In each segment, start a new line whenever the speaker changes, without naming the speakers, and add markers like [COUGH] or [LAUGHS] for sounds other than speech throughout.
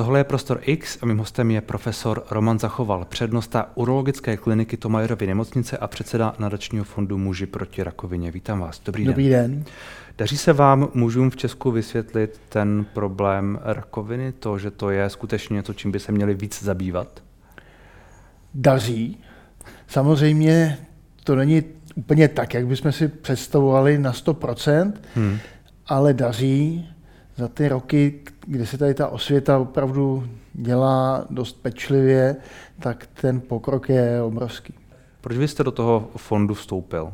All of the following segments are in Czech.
Tohle je Prostor X a mým hostem je profesor Roman Zachoval, přednosta urologické kliniky Tomajerovy nemocnice a předseda nadačního fondu Muži proti rakovině. Vítám vás. Dobrý,
Dobrý den. den.
Daří se vám mužům v Česku vysvětlit ten problém rakoviny, to, že to je skutečně něco, čím by se měli víc zabývat?
Daří. Samozřejmě to není úplně tak, jak bychom si představovali na 100%, hmm. ale daří za ty roky, kdy se tady ta osvěta opravdu dělá dost pečlivě, tak ten pokrok je obrovský.
Proč vy jste do toho fondu vstoupil?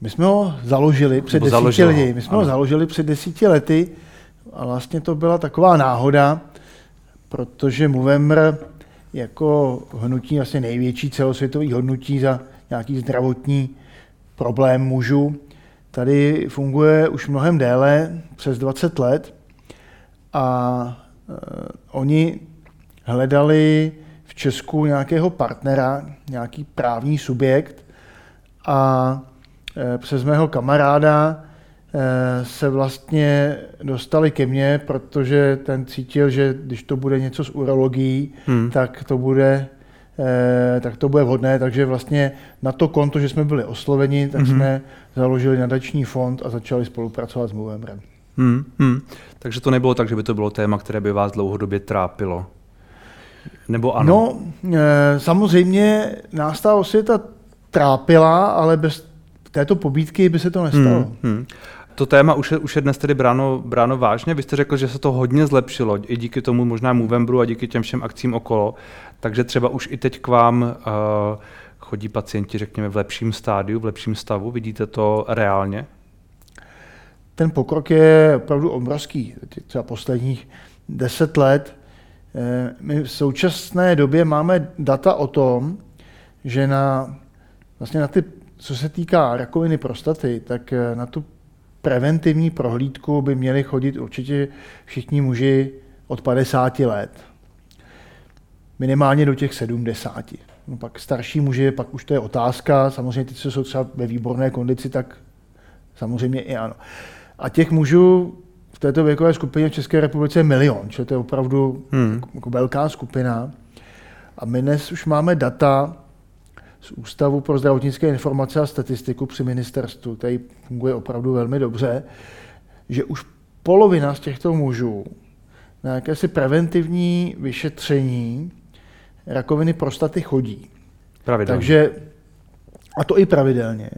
My jsme ho založili před desíti založil lety. My jsme ano. ho založili před desíti lety a vlastně to byla taková náhoda, protože Movember jako hnutí, vlastně největší celosvětový hnutí za nějaký zdravotní problém mužů, tady funguje už mnohem déle, přes 20 let a e, oni hledali v Česku nějakého partnera, nějaký právní subjekt a e, přes mého kamaráda e, se vlastně dostali ke mně, protože ten cítil, že když to bude něco s urologií, hmm. tak to bude Eh, tak to bude vhodné. Takže vlastně na to konto, že jsme byli osloveni, tak mm-hmm. jsme založili nadační fond a začali spolupracovat s Movembrem.
Hmm, hmm. Takže to nebylo tak, že by to bylo téma, které by vás dlouhodobě trápilo? Nebo ano?
No, e, samozřejmě nás ta osvěta trápila, ale bez této pobídky by se to nestalo. Hmm, hmm.
To téma už je, už je dnes tedy bráno, bráno vážně. Vy jste řekl, že se to hodně zlepšilo i díky tomu možná Movembru a díky těm všem akcím okolo. Takže třeba už i teď k vám uh, chodí pacienti, řekněme, v lepším stádiu, v lepším stavu. Vidíte to reálně?
Ten pokrok je opravdu obrovský. Třeba posledních deset let. Eh, my v současné době máme data o tom, že na, vlastně na ty, co se týká rakoviny prostaty, tak eh, na tu preventivní prohlídku by měli chodit určitě všichni muži od 50 let. Minimálně do těch 70. No pak starší muži, pak už to je otázka. Samozřejmě ty, co jsou třeba ve výborné kondici, tak samozřejmě i ano. A těch mužů v této věkové skupině v České republice je milion, čili to je opravdu hmm. jako velká skupina. A my dnes už máme data z Ústavu pro zdravotnické informace a statistiku při ministerstvu, který funguje opravdu velmi dobře, že už polovina z těchto mužů na jakési preventivní vyšetření rakoviny prostaty chodí.
Pravidelně.
Takže, a to i pravidelně.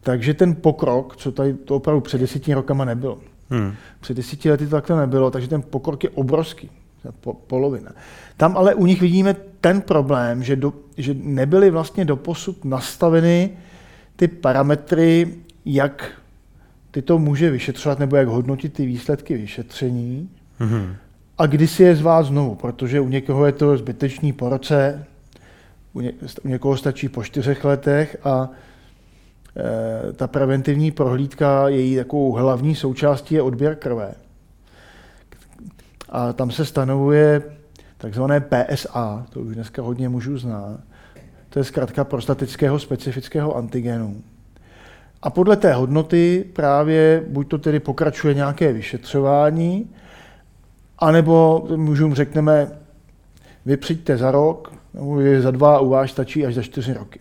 Takže ten pokrok, co tady to opravdu před desíti rokama nebylo. Hmm. Před desíti lety to takto nebylo, takže ten pokrok je obrovský. Po, polovina. Tam ale u nich vidíme ten problém, že, do, že nebyly vlastně doposud nastaveny ty parametry, jak tyto může vyšetřovat nebo jak hodnotit ty výsledky vyšetření mm-hmm. A kdy si je zvát znovu, protože u někoho je to zbytečný po roce, u, ně, u někoho stačí po čtyřech letech a e, ta preventivní prohlídka, její takovou hlavní součástí je odběr krve. A tam se stanovuje takzvané PSA, to už dneska hodně mužů zná, to je zkrátka prostatického specifického antigenu. A podle té hodnoty právě buď to tedy pokračuje nějaké vyšetřování, anebo mužům řekneme, vy přijďte za rok, nebo za dva, u vás stačí až za čtyři roky.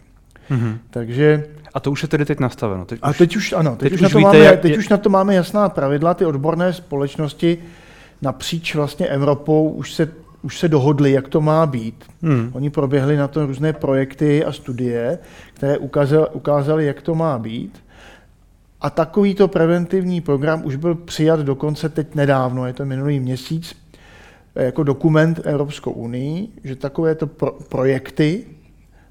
Mm-hmm. Takže
a to už je tedy teď nastaveno.
Teď a teď už, ano, teď, teď, už, už, na to víte, máme, jak, teď je... už na to máme jasná pravidla. Ty odborné společnosti napříč vlastně Evropou už se už se dohodli, jak to má být. Hmm. Oni proběhli na to různé projekty a studie, které ukázaly, ukázali, jak to má být. A takovýto preventivní program už byl přijat dokonce teď nedávno, je to minulý měsíc, jako dokument Evropskou unii, že takovéto pro, projekty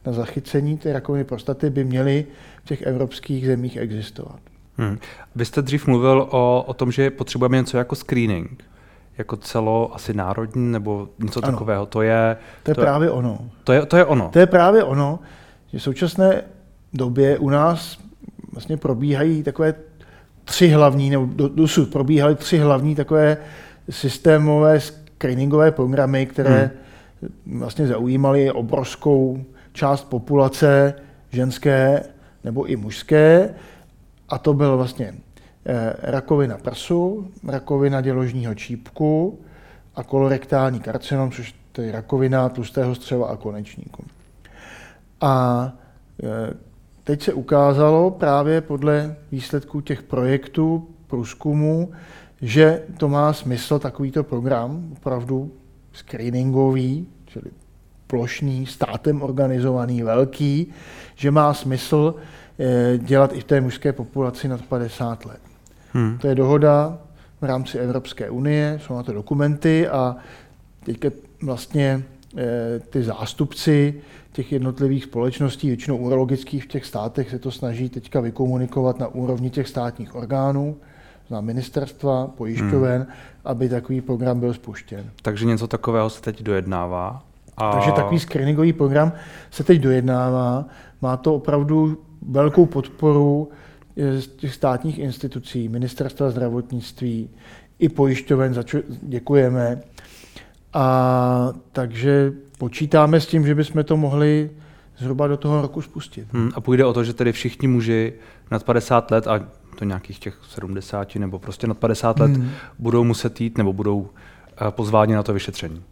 na zachycení té rakoviny prostaty by měly v těch evropských zemích existovat.
Hmm. Vy jste dřív mluvil o, o tom, že potřebujeme něco jako screening jako celo asi národní nebo něco ano. takového. To je,
to je to právě je, ono.
To je, to je ono.
To je právě ono, že v současné době u nás vlastně probíhají takové tři hlavní, nebo dosud probíhaly tři hlavní takové systémové screeningové programy, které hmm. vlastně zaujímaly obrovskou část populace ženské nebo i mužské. A to byl vlastně Eh, rakovina prsu, rakovina děložního čípku a kolorektální karcinom, což je rakovina tlustého střeva a konečníku. A e, teď se ukázalo právě podle výsledků těch projektů, průzkumů, že to má smysl takovýto program, opravdu screeningový, čili plošný, státem organizovaný, velký, že má smysl e, dělat i v té mužské populaci nad 50 let. Hmm. To je dohoda v rámci Evropské unie, jsou na to dokumenty a teďka vlastně ty zástupci těch jednotlivých společností, většinou urologických v těch státech, se to snaží teďka vykomunikovat na úrovni těch státních orgánů, na ministerstva, pojišťoven, hmm. aby takový program byl spuštěn.
Takže něco takového se teď dojednává?
A... Takže takový screeningový program se teď dojednává. Má to opravdu velkou podporu z těch státních institucí, ministerstva zdravotnictví i pojišťoven, za čo děkujeme. A takže počítáme s tím, že bychom to mohli zhruba do toho roku spustit.
Hmm, a půjde o to, že tedy všichni muži nad 50 let a to nějakých těch 70 nebo prostě nad 50 let hmm. budou muset jít nebo budou eh, pozváni na to vyšetření.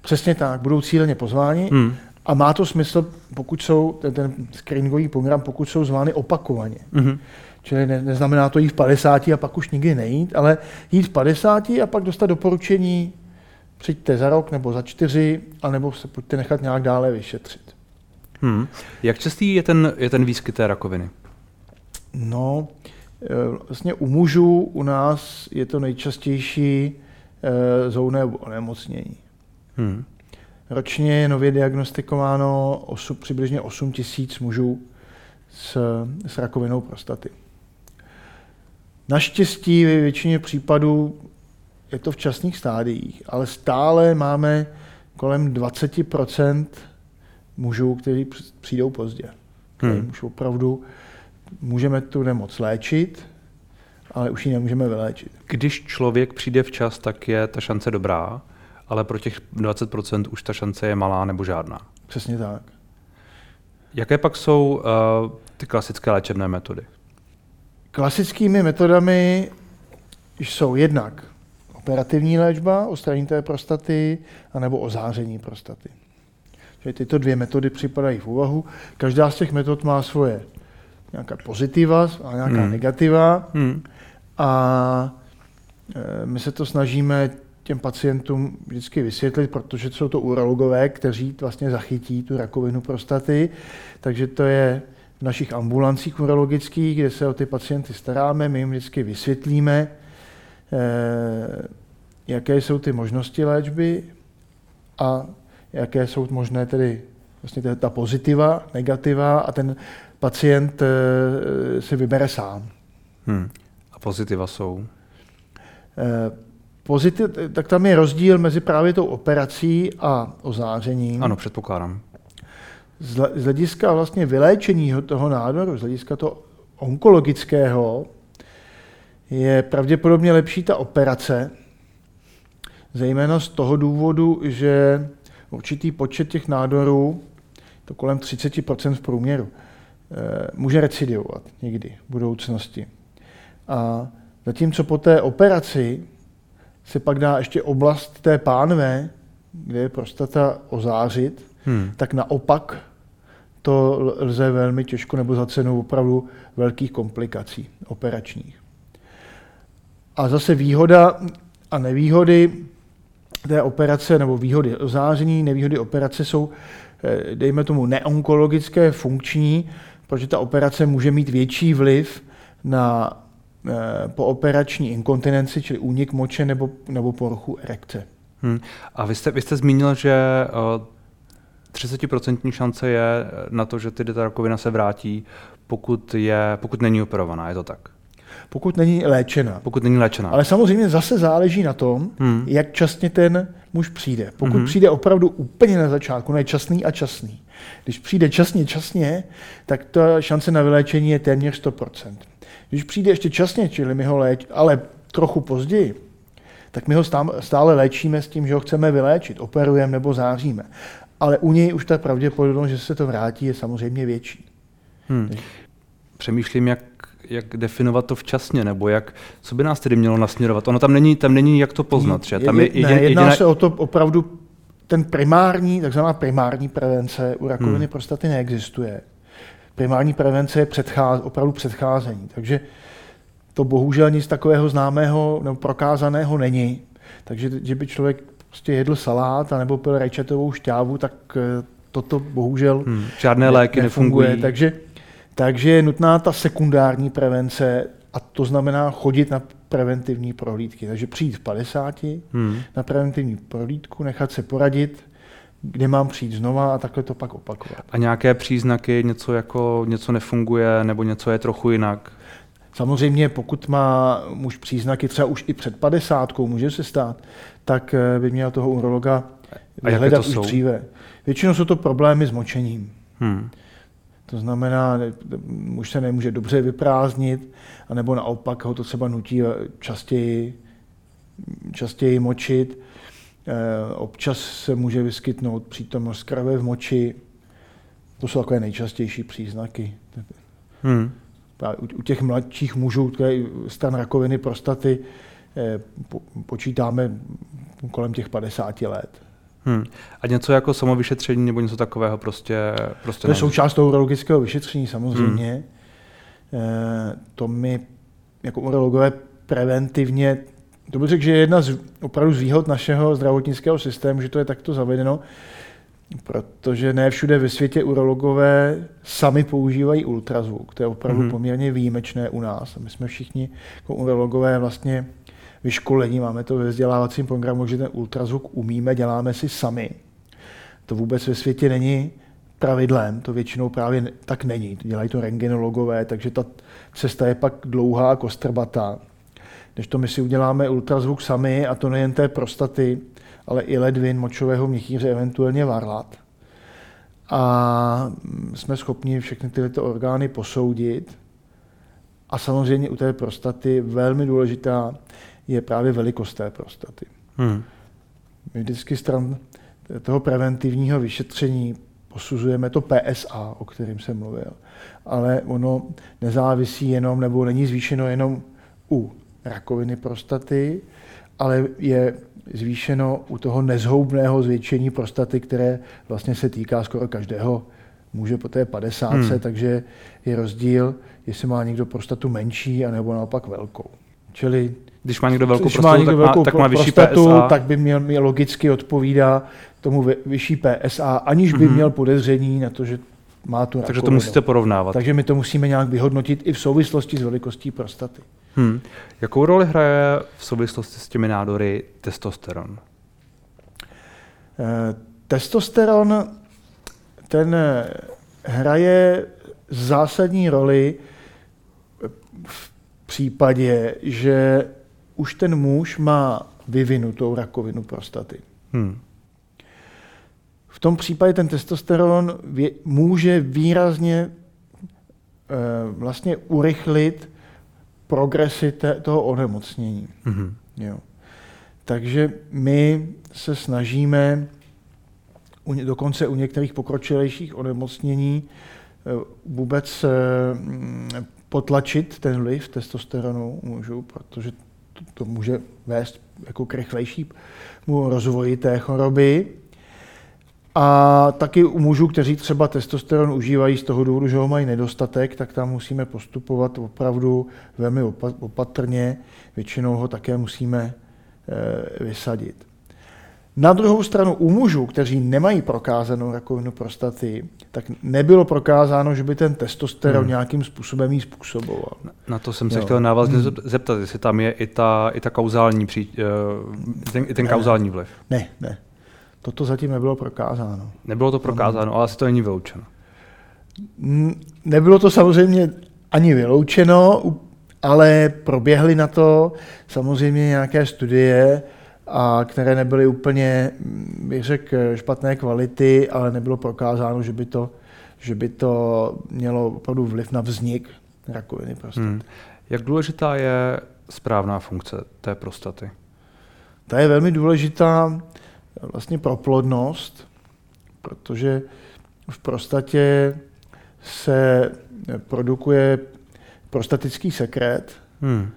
Přesně tak, budou cíleně pozváni hmm. a má to smysl, pokud jsou, ten, ten screeningový program, pokud jsou zvány opakovaně. Hmm. Čili ne, neznamená to jít v 50 a pak už nikdy nejít, ale jít v 50 a pak dostat doporučení, přijďte za rok nebo za čtyři, anebo se pojďte nechat nějak dále vyšetřit.
Hmm. Jak častý je ten, je ten výskyt té rakoviny?
No, e, vlastně u mužů u nás je to nejčastější e, zóné onemocnění. Hmm. Ročně je nově diagnostikováno osu, přibližně 8 tisíc mužů s, s rakovinou prostaty. Naštěstí ve většině případů je to v časných stádiích, ale stále máme kolem 20% mužů, kteří přijdou pozdě. Hmm. Už opravdu můžeme tu nemoc léčit, ale už ji nemůžeme vyléčit.
Když člověk přijde včas, tak je ta šance dobrá, ale pro těch 20% už ta šance je malá nebo žádná.
Přesně tak.
Jaké pak jsou uh, ty klasické léčebné metody?
Klasickými metodami jsou jednak operativní léčba, odstranění té prostaty, anebo ozáření prostaty. Že tyto dvě metody připadají v úvahu. Každá z těch metod má svoje nějaká pozitiva a nějaká hmm. negativa. Hmm. A e, my se to snažíme těm pacientům vždycky vysvětlit, protože jsou to urologové, kteří vlastně zachytí tu rakovinu prostaty. Takže to je v našich ambulancích urologických, kde se o ty pacienty staráme, my jim vždycky vysvětlíme, jaké jsou ty možnosti léčby a jaké jsou možné tedy vlastně ta pozitiva, negativa a ten pacient eh, si vybere sám.
Hmm. A pozitiva jsou?
Eh, pozitiv, tak tam je rozdíl mezi právě tou operací a ozářením.
Ano, předpokládám.
Z hlediska vlastně vyléčení toho nádoru, z hlediska toho onkologického, je pravděpodobně lepší ta operace, zejména z toho důvodu, že určitý počet těch nádorů, to kolem 30% v průměru, eh, může recidivovat někdy v budoucnosti. A zatímco po té operaci se pak dá ještě oblast té pánve, kde je prostata ozářit, hmm. tak naopak to lze velmi těžko nebo za cenu opravdu velkých komplikací operačních. A zase výhoda a nevýhody té operace, nebo výhody záření, nevýhody operace jsou, eh, dejme tomu, neonkologické, funkční, protože ta operace může mít větší vliv na eh, pooperační inkontinenci, čili únik moče nebo, nebo poruchu erekce. Hmm.
A vy jste, vy jste zmínil, že 30% eh, šance je na to, že ty rakovina se vrátí, pokud, je, pokud není operovaná, je to tak?
Pokud není léčena.
Pokud není léčena.
Ale samozřejmě zase záleží na tom, hmm. jak časně ten muž přijde. Pokud hmm. přijde opravdu úplně na začátku, ne časný a časný. Když přijde časně, časně, tak ta šance na vyléčení je téměř 100%. Když přijde ještě časně, čili my ho léč, ale trochu později, tak my ho stále léčíme s tím, že ho chceme vyléčit, operujeme nebo záříme. Ale u něj už ta pravděpodobnost, že se to vrátí, je samozřejmě větší. Hmm.
Přemýšlím, jak jak definovat to včasně, nebo jak, co by nás tedy mělo nasměrovat? Ono tam není, tam není jak to poznat, že? Tam
je, je, ne, jedná jediná... se o to opravdu, ten primární, takzvaná primární prevence u rakoviny hmm. prostaty neexistuje. Primární prevence je předcház, opravdu předcházení, takže to bohužel nic takového známého nebo prokázaného není. Takže, že by člověk prostě jedl salát a nebo pil rajčatovou šťávu, tak eh, toto bohužel hmm,
žádné léky nefunguje. nefungují.
Takže, takže je nutná ta sekundární prevence a to znamená chodit na preventivní prohlídky. Takže přijít v 50 hmm. na preventivní prohlídku, nechat se poradit, kde mám přijít znova a takhle to pak opakovat.
A nějaké příznaky, něco jako něco nefunguje nebo něco je trochu jinak?
Samozřejmě, pokud má muž příznaky třeba už i před 50, může se stát, tak eh, by měl toho urologa vyhledat už jsou? dříve. Většinou jsou to problémy s močením. Hmm. To znamená, muž se nemůže dobře vyprázdnit, anebo naopak ho to třeba nutí častěji, častěji močit. Eh, občas se může vyskytnout přítomnost krve v moči. To jsou takové nejčastější příznaky. Hmm. U těch mladších mužů, které stan rakoviny prostaty, eh, počítáme kolem těch 50 let.
Hmm. A něco jako samovyšetření nebo něco takového prostě... prostě
to je součást toho urologického vyšetření samozřejmě. Hmm. E, to my jako urologové preventivně, to bych řekl, že je jedna z opravdu z výhod našeho zdravotnického systému, že to je takto zavedeno, protože ne všude ve světě urologové sami používají ultrazvuk. To je opravdu hmm. poměrně výjimečné u nás. A my jsme všichni jako urologové vlastně vyškolení, máme to ve vzdělávacím programu, že ten ultrazvuk umíme, děláme si sami. To vůbec ve světě není pravidlem, to většinou právě tak není. Dělají to rengenologové, takže ta cesta je pak dlouhá a kostrbatá. Když to my si uděláme ultrazvuk sami, a to nejen té prostaty, ale i ledvin, močového měchýře, eventuálně varlat. A jsme schopni všechny tyto orgány posoudit. A samozřejmě u té prostaty velmi důležitá je právě velikost té prostaty. Hmm. My vždycky stran toho preventivního vyšetření posuzujeme to PSA, o kterém jsem mluvil. Ale ono nezávisí jenom, nebo není zvýšeno jenom u rakoviny prostaty, ale je zvýšeno u toho nezhoubného zvětšení prostaty, které vlastně se týká skoro každého muže po té 50, hmm. takže je rozdíl, jestli má někdo prostatu menší, anebo naopak velkou. Čili
když má někdo velkou Když prostatu, má někdo tak, velkou má, tak má vyšší prostatu, PSA.
tak by měl, měl logicky odpovídá tomu vyšší PSA, aniž by mm-hmm. měl podezření na to, že má tu
Takže to musíte porovnávat.
Takže my to musíme nějak vyhodnotit i v souvislosti s velikostí prostaty.
Hmm. Jakou roli hraje v souvislosti s těmi nádory testosteron?
Eh, testosteron ten hraje zásadní roli v případě, že už ten muž má vyvinutou rakovinu prostaty. Hmm. V tom případě ten testosteron vě, může výrazně e, vlastně urychlit progresi te, toho onemocnění. Hmm. Jo. Takže my se snažíme u, dokonce u některých pokročilejších onemocnění e, vůbec e, potlačit ten vliv testosteronu mužů, protože to, může vést jako k rychlejšímu rozvoji té choroby. A taky u mužů, kteří třeba testosteron užívají z toho důvodu, že ho mají nedostatek, tak tam musíme postupovat opravdu velmi opatrně. Většinou ho také musíme eh, vysadit. Na druhou stranu u mužů, kteří nemají prokázanou rakovinu prostaty, tak nebylo prokázáno, že by ten testosteron hmm. nějakým způsobem jí způsoboval.
Na to jsem se jo. chtěl návazně hmm. zeptat, jestli tam je i ta, i ta kauzální, pří, eh, ten, i ten ne, kauzální vliv.
Ne, ne. Toto zatím nebylo prokázáno.
Nebylo to prokázáno, ale asi to není vyloučeno.
Nebylo to samozřejmě ani vyloučeno, ale proběhly na to samozřejmě nějaké studie, a které nebyly úplně, bych řekl, špatné kvality, ale nebylo prokázáno, že by to, že by to mělo opravdu vliv na vznik rakoviny prostaty. Hmm.
Jak důležitá je správná funkce té prostaty?
Ta je velmi důležitá vlastně pro plodnost, protože v prostatě se produkuje prostatický sekret hmm.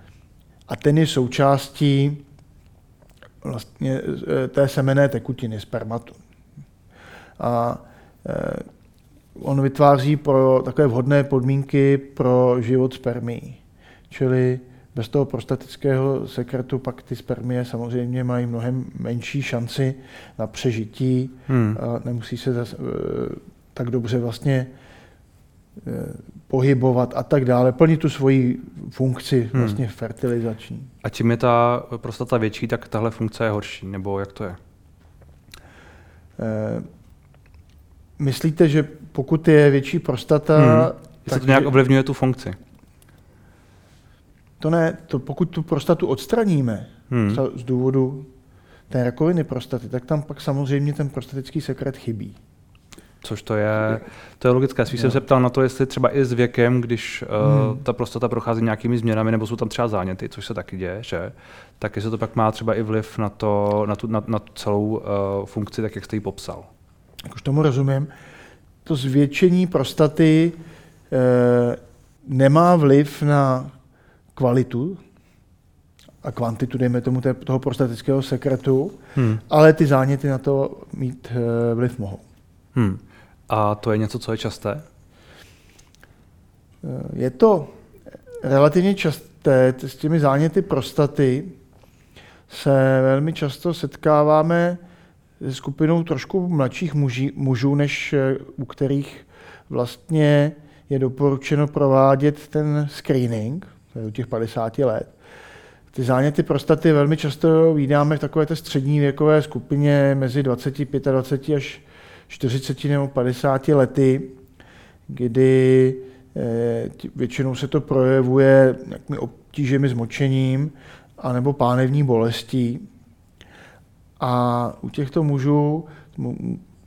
a ten je součástí vlastně eh, té semené tekutiny, spermatu. A eh, on vytváří pro takové vhodné podmínky pro život spermí. Čili bez toho prostatického sekretu pak ty spermie samozřejmě mají mnohem menší šanci na přežití. Hmm. A nemusí se zase, tak dobře vlastně Eh, pohybovat a tak dále, plnit tu svoji funkci hmm. vlastně fertilizační.
A čím je ta prostata větší, tak tahle funkce je horší, nebo jak to je?
E, myslíte, že pokud je větší prostata... Hmm.
Tak to nějak ovlivňuje tu funkci?
To ne, to pokud tu prostatu odstraníme hmm. z důvodu té rakoviny prostaty, tak tam pak samozřejmě ten prostatický sekret chybí.
Což to je, to je logické. Spíš jsem se ptal na to, jestli třeba i s věkem, když uh, ta prostata prochází nějakými změnami, nebo jsou tam třeba záněty, což se taky děje, že? tak jestli to pak má třeba i vliv na, to, na, tu, na, na tu celou uh, funkci, tak jak jste ji popsal.
Jak už tomu rozumím, to zvětšení prostaty uh, nemá vliv na kvalitu a kvantitu, dejme tomu, toho prostatického sekretu, hmm. ale ty záněty na to mít uh, vliv mohou. Hmm.
A to je něco, co je časté?
Je to relativně časté. S těmi záněty prostaty se velmi často setkáváme se skupinou trošku mladších muží, mužů, než eh, u kterých vlastně je doporučeno provádět ten screening, to je u těch 50 let. Ty záněty prostaty velmi často vidíme v takové té střední věkové skupině mezi 25 a 20 až 40 nebo 50 lety, kdy eh, většinou se to projevuje nějakými obtížemi s močením anebo pánevní bolestí. A u těchto mužů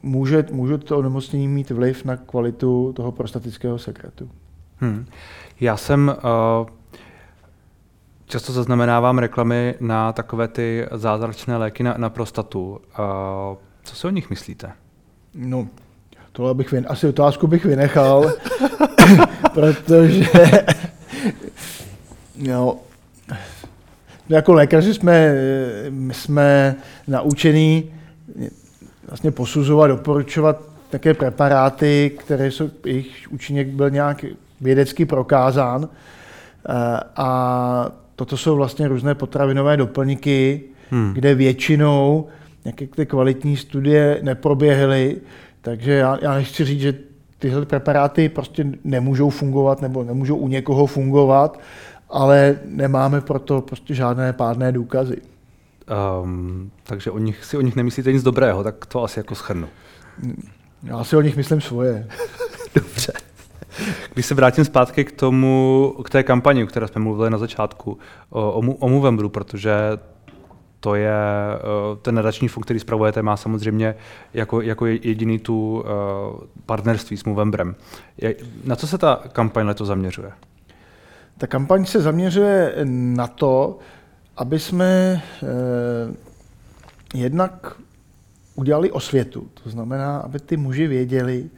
může, může to onemocnění mít vliv na kvalitu toho prostatického sekretu. Hmm.
Já jsem uh, často zaznamenávám reklamy na takové ty zázračné léky na, na prostatu. Uh, co si o nich myslíte?
No, tohle bych vyn, asi otázku bych vynechal, [LAUGHS] protože no, jako lékaři jsme, jsme naučení vlastně posuzovat, doporučovat také preparáty, které jsou, jejich účinek byl nějak vědecky prokázán. A toto jsou vlastně různé potravinové doplňky, hmm. kde většinou nějaké ty kvalitní studie neproběhly, takže já, já nechci říct, že tyhle preparáty prostě nemůžou fungovat nebo nemůžou u někoho fungovat, ale nemáme proto prostě žádné pádné důkazy. Um,
takže o nich, si o nich nemyslíte nic dobrého, tak to asi jako schrnu.
Já si o nich myslím svoje. [LAUGHS]
Dobře. Když se vrátím zpátky k tomu, k té kampani, o které jsme mluvili na začátku, o, o, o Movembru, protože to je eh, ten nadační fond, který spravujete, má samozřejmě jako, jako jediný tu eh, partnerství s Movembrem. Na co se ta kampaň letos zaměřuje?
Ta kampaň se zaměřuje na to, aby jsme eh, jednak udělali osvětu. To znamená, aby ty muži věděli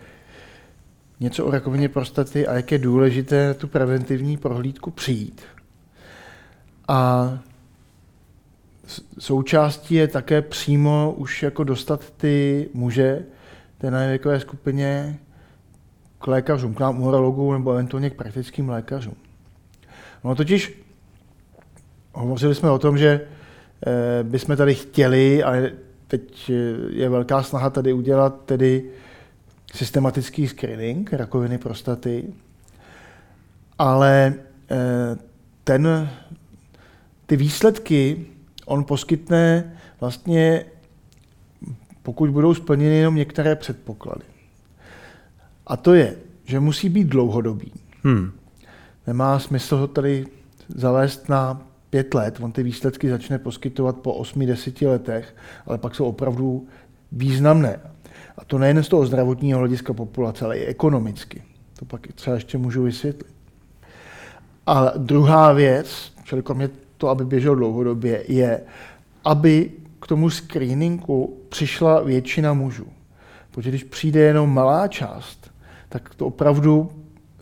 něco o rakovině prostaty a jak je důležité tu preventivní prohlídku přijít. A součástí je také přímo už jako dostat ty muže té věkové skupině k lékařům, k nám urologům nebo eventuálně k praktickým lékařům. No totiž hovořili jsme o tom, že eh, bychom tady chtěli, a teď je velká snaha tady udělat tedy systematický screening rakoviny prostaty, ale eh, ten, ty výsledky on poskytne vlastně, pokud budou splněny jenom některé předpoklady. A to je, že musí být dlouhodobý. Hmm. Nemá smysl ho tady zavést na pět let, on ty výsledky začne poskytovat po osmi, deseti letech, ale pak jsou opravdu významné. A to nejen z toho zdravotního hlediska populace, ale i ekonomicky. To pak třeba ještě můžu vysvětlit. A druhá věc, čili kromě to, aby běžel dlouhodobě, je, aby k tomu screeningu přišla většina mužů. Protože když přijde jenom malá část, tak to opravdu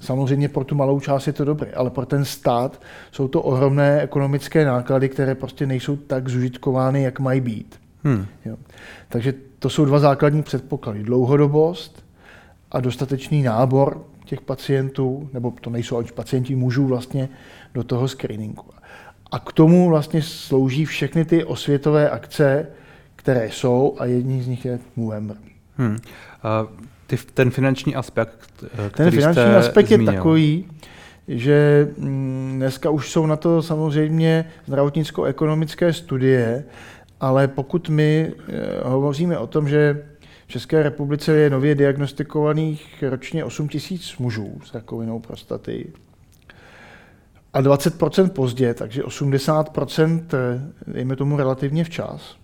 samozřejmě pro tu malou část je to dobré, ale pro ten stát jsou to ohromné ekonomické náklady, které prostě nejsou tak zužitkovány, jak mají být. Hmm. Jo. Takže to jsou dva základní předpoklady. Dlouhodobost a dostatečný nábor těch pacientů, nebo to nejsou ani pacienti mužů vlastně, do toho screeningu. A k tomu vlastně slouží všechny ty osvětové akce, které jsou a jedním z nich je Movember. Hmm.
A ty, ten finanční aspekt,
který Ten finanční jste aspekt zmínil. je takový, že mm, dneska už jsou na to samozřejmě zdravotnicko-ekonomické studie, ale pokud my eh, hovoříme o tom, že v České republice je nově diagnostikovaných ročně 8 tisíc mužů s rakovinou prostaty a 20% pozdě, takže 80% eh, dejme tomu relativně včas.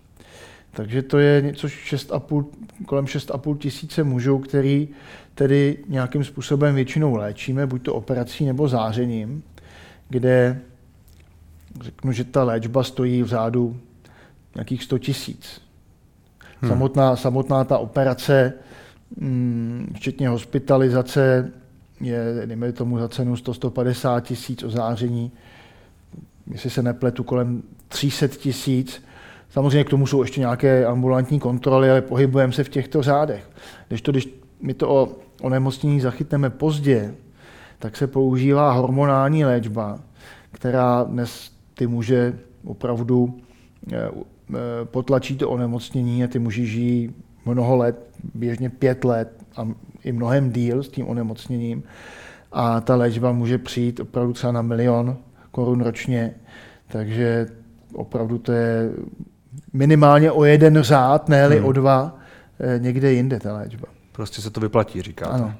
Takže to je něco 6,5, kolem 6,5 tisíce mužů, který tedy nějakým způsobem většinou léčíme, buď to operací nebo zářením, kde řeknu, že ta léčba stojí v řádu nějakých 100 tisíc. Hmm. Samotná, samotná ta operace, mm, včetně hospitalizace, je, dejme tomu, za cenu 100-150 tisíc ozáření, jestli se nepletu, kolem 300 tisíc. Samozřejmě k tomu jsou ještě nějaké ambulantní kontroly, ale pohybujeme se v těchto řádech. Když to, když my to o onemocnění zachytneme pozdě, tak se používá hormonální léčba, která dnes ty muže opravdu eh, Eh, potlačí to onemocnění a ty muži žijí mnoho let, běžně pět let a i mnohem díl s tím onemocněním. A ta léčba může přijít opravdu třeba na milion korun ročně, takže opravdu to je minimálně o jeden řád, ne hmm. o dva, eh, někde jinde ta léčba.
Prostě se to vyplatí, říkáte. Ano.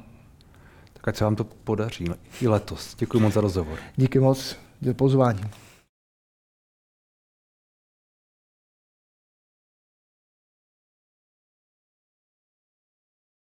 Tak ať se vám to podaří i letos. Děkuji moc za rozhovor.
Díky moc za pozvání.